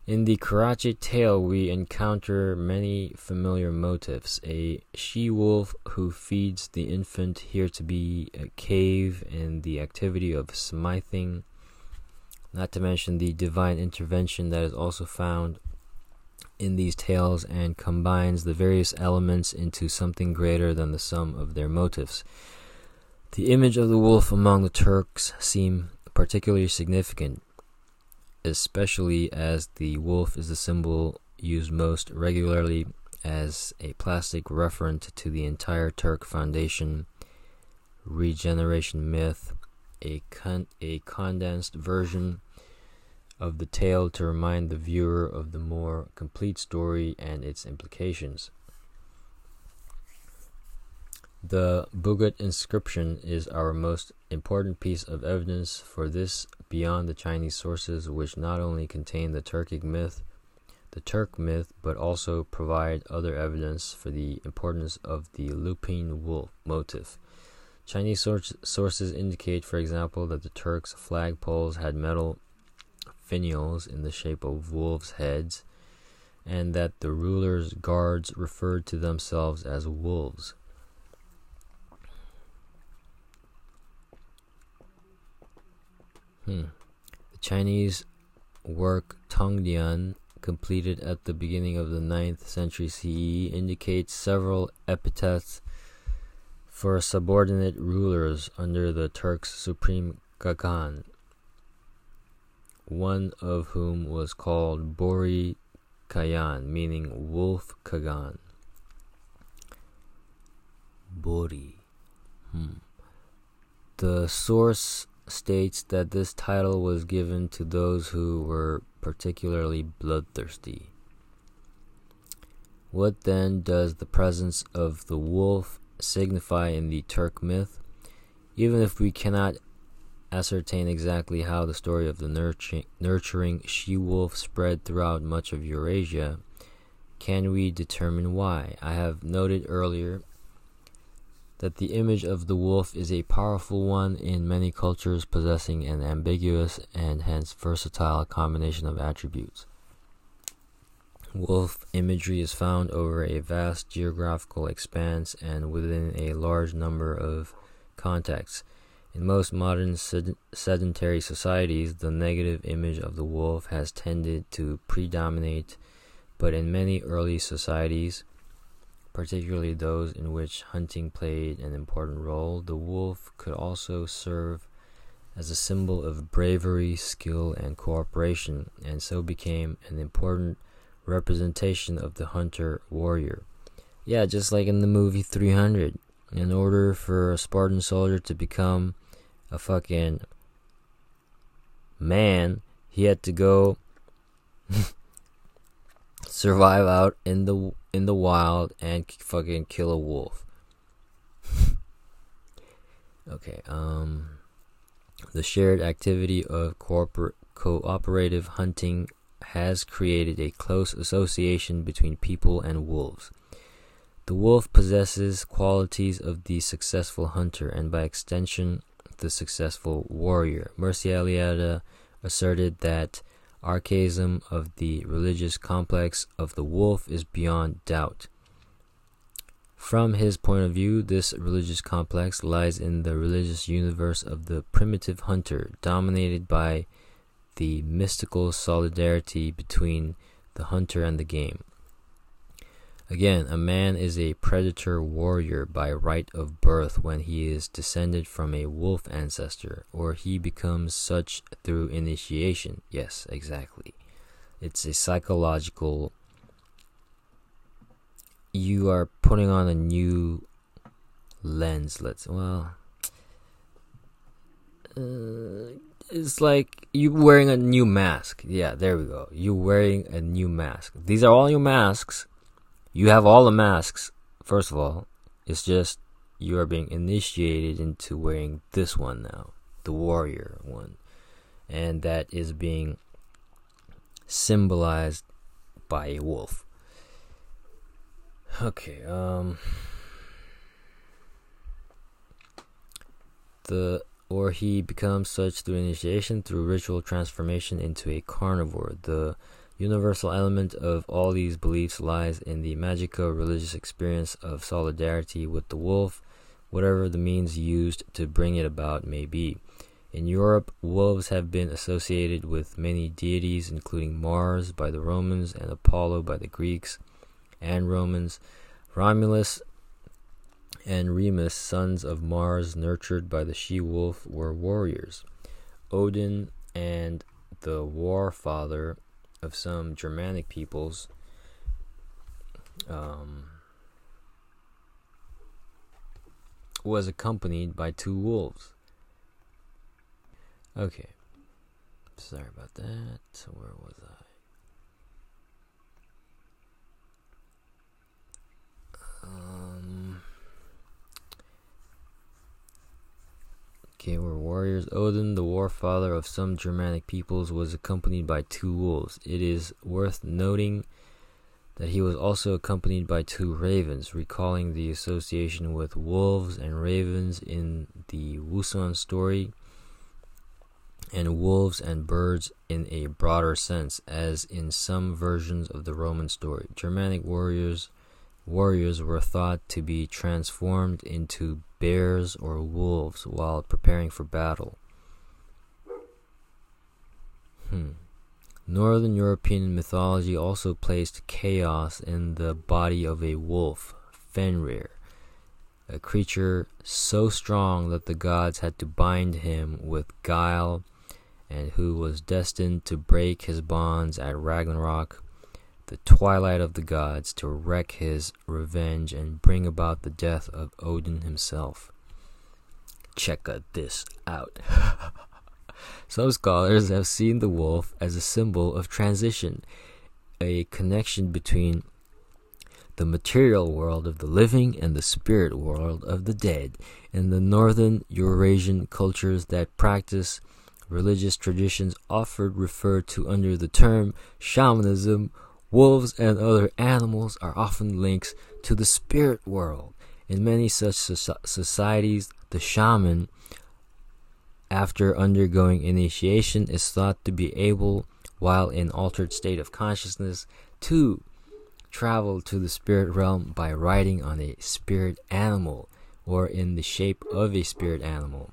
In the Karachay tale, we encounter many familiar motifs. A she wolf who feeds the infant, here to be a cave, and the activity of smithing, not to mention the divine intervention that is also found in these tales and combines the various elements into something greater than the sum of their motives. The image of the wolf among the Turks seem particularly significant especially as the wolf is the symbol used most regularly as a plastic referent to the entire Turk Foundation regeneration myth, a, con- a condensed version of the tale to remind the viewer of the more complete story and its implications. The Bugut inscription is our most important piece of evidence for this beyond the Chinese sources, which not only contain the Turkic myth, the Turk myth, but also provide other evidence for the importance of the lupine wolf motif. Chinese source, sources indicate, for example, that the Turks' flagpoles had metal finials in the shape of wolves' heads, and that the rulers' guards referred to themselves as wolves. Hmm. The Chinese work Tongdian, completed at the beginning of the 9th century CE, indicates several epithets for subordinate rulers under the Turks' supreme Khagan, one of whom was called Bori Qaghan, meaning wolf Khagan. Bori. Hmm. The source states that this title was given to those who were particularly bloodthirsty. What then does the presence of the wolf signify in the Turk myth? Even if we cannot ascertain exactly how the story of the nurturing, nurturing she wolf spread throughout much of Eurasia, can we determine why? I have noted earlier that the image of the wolf is a powerful one in many cultures, possessing an ambiguous and hence versatile combination of attributes. Wolf imagery is found over a vast geographical expanse and within a large number of contexts. In most modern sed- sedentary societies, the negative image of the wolf has tended to predominate, but in many early societies, particularly those in which hunting played an important role, the wolf could also serve as a symbol of bravery, skill, and cooperation, and so became an important representation of the hunter warrior. Yeah, just like in the movie 300. In order for a Spartan soldier to become a fucking man, he had to go (laughs) survive out in the in the wild and fucking kill a wolf. (laughs) okay, um the shared activity of corporate cooperative hunting has created a close association between people and wolves. The wolf possesses qualities of the successful hunter and by extension the successful warrior. Mircea Eliade asserted that archaism of the religious complex of the wolf is beyond doubt. From his point of view, this religious complex lies in the religious universe of the primitive hunter, dominated by the mystical solidarity between the hunter and the game. Again, a man is a predator warrior by right of birth when he is descended from a wolf ancestor, or he becomes such through initiation. Yes, exactly. It's a psychological. You are putting on a new lens. Let's well. Uh, it's like you wearing a new mask. Yeah, there we go. You wearing a new mask. These are all your masks you have all the masks, first of all. It's just you are being initiated into wearing this one now, the warrior one. And that is being symbolized by a wolf. Okay, um the or he becomes such through initiation through ritual transformation into a carnivore. The Universal element of all these beliefs lies in the magico religious experience of solidarity with the wolf, whatever the means used to bring it about may be. In Europe, wolves have been associated with many deities, including Mars by the Romans and Apollo by the Greeks and Romans. Romulus and Remus, sons of Mars, nurtured by the she wolf, were warriors. Odin and the war father of some Germanic peoples um, was accompanied by two wolves. Okay. Sorry about that. Where was I? Um. We're warriors. Odin, the war father of some Germanic peoples, was accompanied by two wolves. It is worth noting that he was also accompanied by two ravens, recalling the association with wolves and ravens in the Wusun story and wolves and birds in a broader sense, as in some versions of the Roman story. Germanic warriors warriors were thought to be transformed into bears or wolves while preparing for battle. Hmm. Northern European mythology also placed chaos in the body of a wolf, Fenrir, a creature so strong that the gods had to bind him with guile and who was destined to break his bonds at Ragnarok, the twilight of the gods, to wreak his revenge and bring about the death of Odin himself. Check uh, this out. (laughs) Some scholars have seen the wolf as a symbol of transition, a connection between the material world of the living and the spirit world of the dead. In the northern Eurasian cultures that practice religious traditions often referred to under the term shamanism, wolves and other animals are often links to the spirit world. In many such societies, the shaman, after undergoing initiation, is thought to be able, while in altered state of consciousness, to travel to the spirit realm by riding on a spirit animal or in the shape of a spirit animal.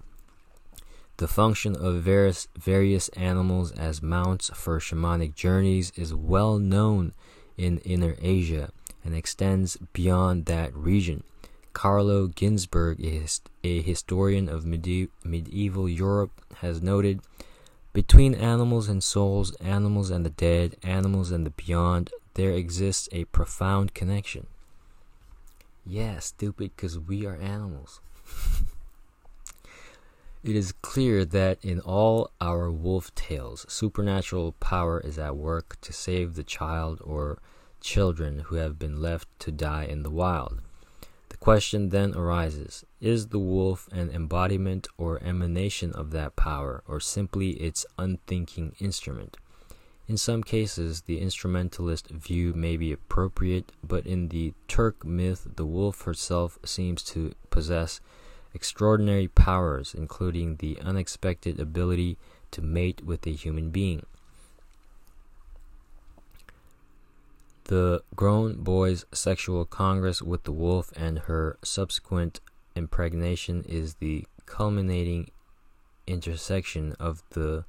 The function of various, various animals as mounts for shamanic journeys is well known in Inner Asia and extends beyond that region. Carlo Ginzburg, a historian of medieval Europe, has noted between animals and souls, animals and the dead, animals and the beyond, there exists a profound connection. Yeah, stupid, because we are animals. (laughs) It is clear that in all our wolf tales, supernatural power is at work to save the child or children who have been left to die in the wild. The question then arises is the wolf an embodiment or emanation of that power, or simply its unthinking instrument? In some cases, the instrumentalist view may be appropriate, but in the Turk myth, the wolf herself seems to possess extraordinary powers, including the unexpected ability to mate with a human being. The grown boy's sexual congress with the wolf and her subsequent impregnation is the culminating intersection of the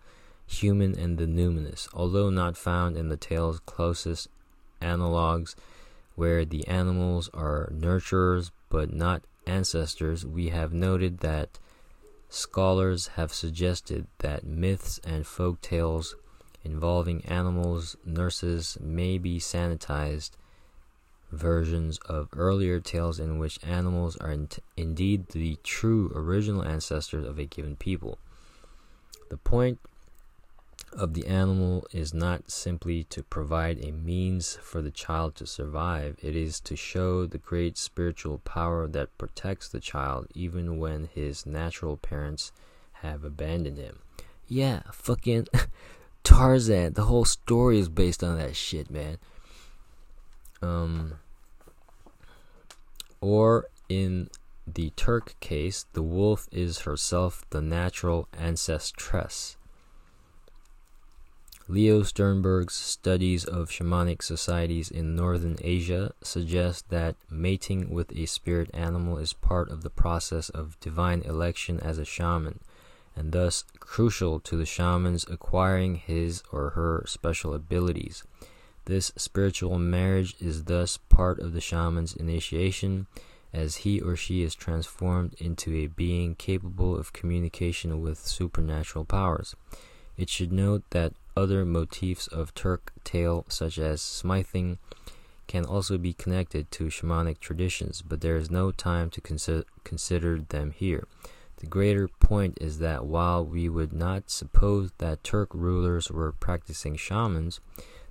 human and the numinous, although not found in the tale's closest analogues, where the animals are nurturers but not ancestors, we have noted that scholars have suggested that myths and folk tales involving animals, nurses may be sanitized versions of earlier tales in which animals are in indeed the true original ancestors of a given people. The point of the animal is not simply to provide a means for the child to survive, it is to show the great spiritual power that protects the child even when his natural parents have abandoned him. Yeah, fucking (laughs) Tarzan. The whole story is based on that shit, man. Um, or in the Turk case, the wolf is herself the natural ancestress Leo Sternberg's studies of shamanic societies in northern Asia suggest that mating with a spirit animal is part of the process of divine election as a shaman, and thus crucial to the shaman's acquiring his or her special abilities. This spiritual marriage is thus part of the shaman's initiation, as he or she is transformed into a being capable of communication with supernatural powers. It should note that other motifs of Turk tale, such as smithing, can also be connected to shamanic traditions, but there is no time to consider, consider them here. The greater point is that while we would not suppose that Turk rulers were practicing shamans,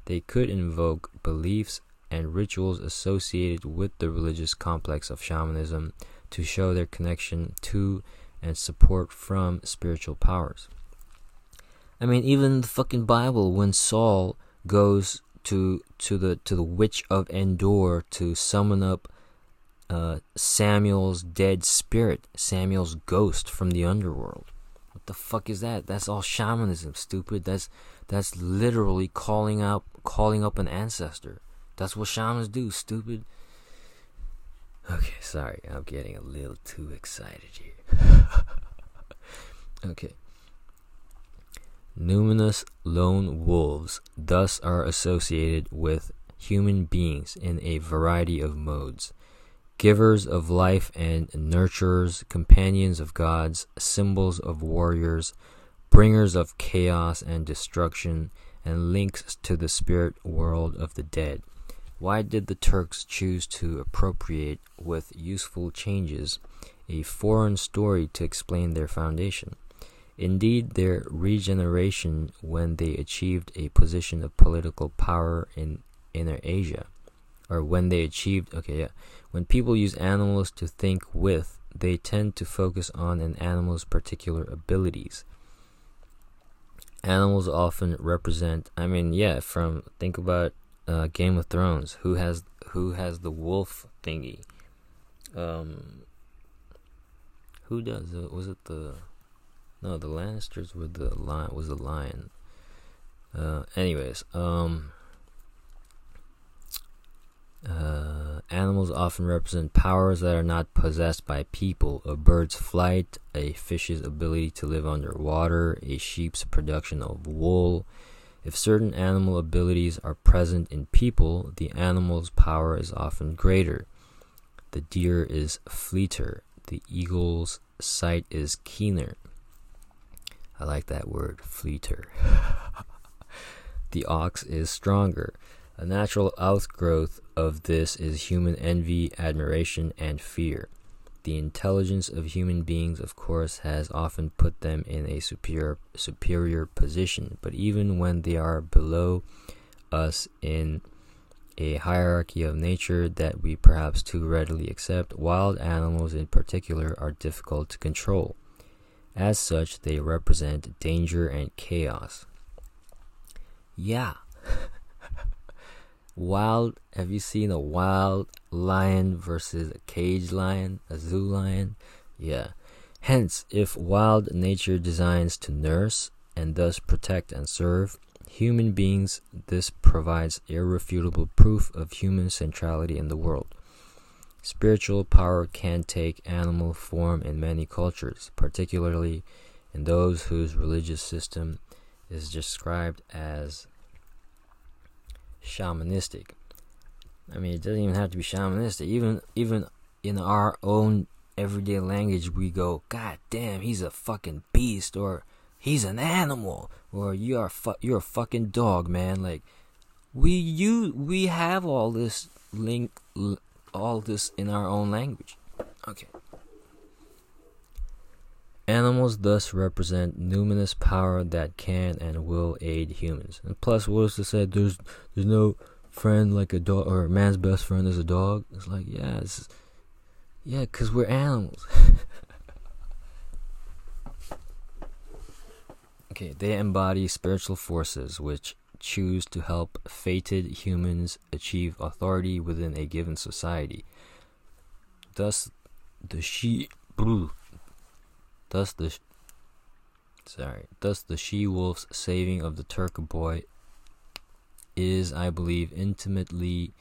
they could invoke beliefs and rituals associated with the religious complex of shamanism to show their connection to and support from spiritual powers. I mean, even the fucking Bible, when Saul goes to to the to the witch of Endor to summon up uh, Samuel's dead spirit, Samuel's ghost from the underworld. What the fuck is that? That's all shamanism, stupid. That's that's literally calling out calling up an ancestor. That's what shamans do, stupid. Okay, sorry, I'm getting a little too excited here. (laughs) okay. Numinous lone wolves thus are associated with human beings in a variety of modes. Givers of life and nurturers, companions of gods, symbols of warriors, bringers of chaos and destruction, and links to the spirit world of the dead. Why did the Turks choose to appropriate with useful changes a foreign story to explain their foundation? Indeed, their regeneration when they achieved a position of political power in Inner Asia, or when they achieved, okay, yeah, when people use animals to think with, they tend to focus on an animal's particular abilities. Animals often represent, I mean, yeah, from think about uh, Game of Thrones, who has who has the wolf thingy. Um, who does it? Was it the no, the Lannisters were the lion. Was the lion? Uh, anyways, um, uh, animals often represent powers that are not possessed by people. A bird's flight, a fish's ability to live underwater, a sheep's production of wool. If certain animal abilities are present in people, the animal's power is often greater. The deer is fleeter. The eagle's sight is keener. I like that word, fleeter. (laughs) the ox is stronger. A natural outgrowth of this is human envy, admiration, and fear. The intelligence of human beings, of course, has often put them in a superior superior position, but even when they are below us in a hierarchy of nature that we perhaps too readily accept, wild animals in particular are difficult to control. As such, they represent danger and chaos. Yeah. (laughs) wild, have you seen a wild lion versus a cage lion, a zoo lion? Yeah. Hence, if wild nature designs to nurse and thus protect and serve human beings, this provides irrefutable proof of human centrality in the world. Spiritual power can take animal form in many cultures, particularly in those whose religious system is described as shamanistic. I mean, it doesn't even have to be shamanistic. Even even in our own everyday language, we go, "God damn, he's a fucking beast," or "He's an animal," or "You are fu- you're a fucking dog, man." Like we you we have all this link all this in our own language. Okay. Animals thus represent numinous power that can and will aid humans. And plus, what is to say? There's there's no friend like a dog, or man's best friend is a dog. It's like, yeah, it's, yeah, cause we're animals. (laughs) okay, they embody spiritual forces which choose to help fated humans achieve authority within a given society. Thus, the she, thus the, sorry, thus the she wolf's saving of the Turk boy is, I believe, intimately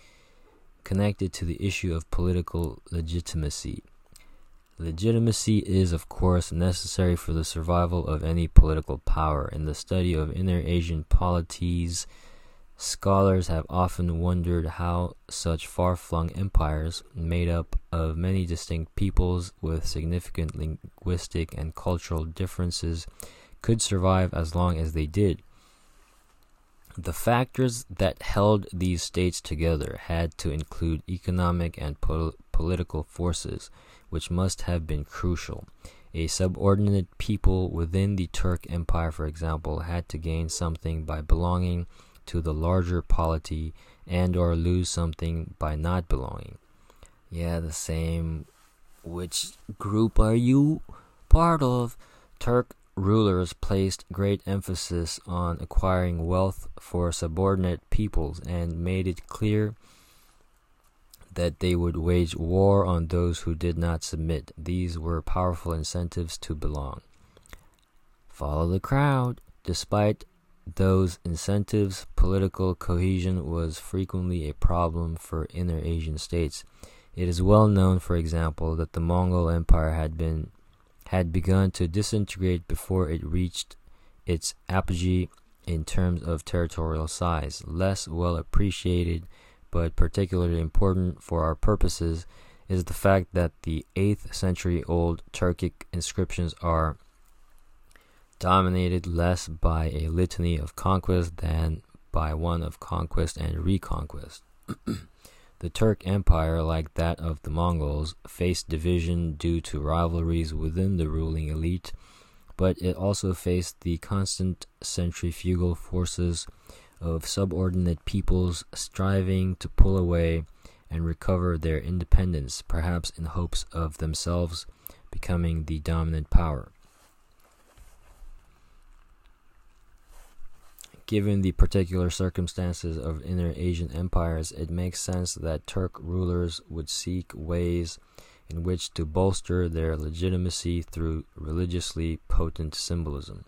connected to the issue of political legitimacy. Legitimacy is, of course, necessary for the survival of any political power. In the study of inner Asian polities, scholars have often wondered how such far flung empires, made up of many distinct peoples with significant linguistic and cultural differences, could survive as long as they did. The factors that held these states together had to include economic and pol- political forces which must have been crucial. A subordinate people within the Turk Empire, for example, had to gain something by belonging to the larger polity and or lose something by not belonging. Yeah, the same. Which group are you part of? Turk rulers placed great emphasis on acquiring wealth for subordinate peoples and made it clear that they would wage war on those who did not submit. These were powerful incentives to belong. Follow the crowd. Despite those incentives, political cohesion was frequently a problem for inner Asian states. It is well known, for example, that the Mongol Empire had been had begun to disintegrate before it reached its apogee in terms of territorial size. Less well appreciated but particularly important for our purposes, is the fact that the 8th century old Turkic inscriptions are dominated less by a litany of conquest than by one of conquest and reconquest. (clears throat) the Turk Empire, like that of the Mongols, faced division due to rivalries within the ruling elite, but it also faced the constant centrifugal forces of subordinate peoples striving to pull away and recover their independence, perhaps in hopes of themselves becoming the dominant power. Given the particular circumstances of inner Asian empires, it makes sense that Turk rulers would seek ways in which to bolster their legitimacy through religiously potent symbolism.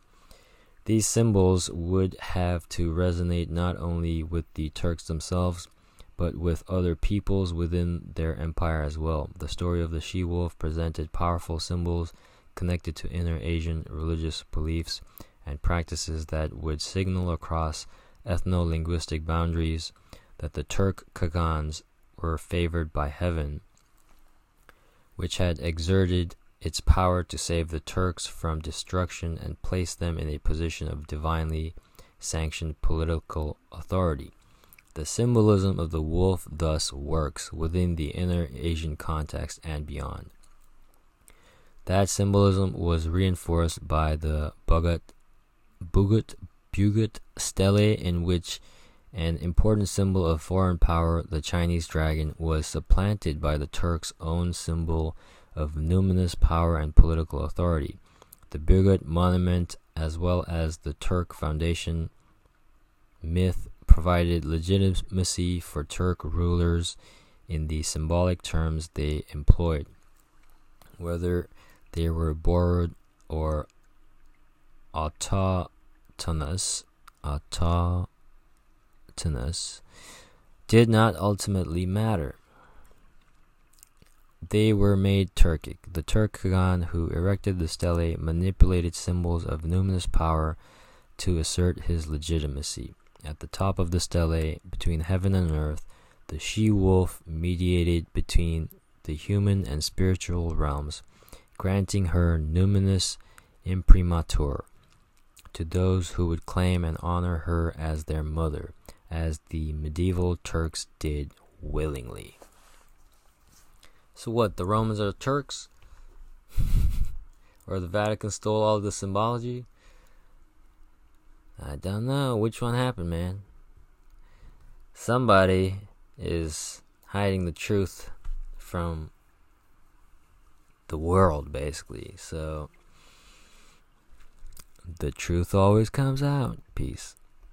These symbols would have to resonate not only with the Turks themselves, but with other peoples within their empire as well. The story of the she wolf presented powerful symbols connected to inner Asian religious beliefs and practices that would signal across ethno linguistic boundaries that the Turk Qaghans were favored by heaven, which had exerted its power to save the Turks from destruction and place them in a position of divinely sanctioned political authority. The symbolism of the wolf thus works within the inner Asian context and beyond. That symbolism was reinforced by the Bugut, Bugut, Bugut stele, in which an important symbol of foreign power, the Chinese dragon, was supplanted by the Turks' own symbol of numinous power and political authority. The Bugut monument, as well as the Turk Foundation myth, provided legitimacy for Turk rulers in the symbolic terms they employed, whether they were borrowed or autochthonous, autochthonous, did not ultimately matter. They were made Turkic. The Turk Qaghan who erected the stele manipulated symbols of numinous power to assert his legitimacy. At the top of the stele, between heaven and earth, the she wolf mediated between the human and spiritual realms, granting her numinous imprimatur to those who would claim and honor her as their mother, as the medieval Turks did willingly. So what? The Romans are the Turks, (laughs) or the Vatican stole all the symbology? I don't know which one happened, man. Somebody is hiding the truth from the world, basically. So the truth always comes out. Peace.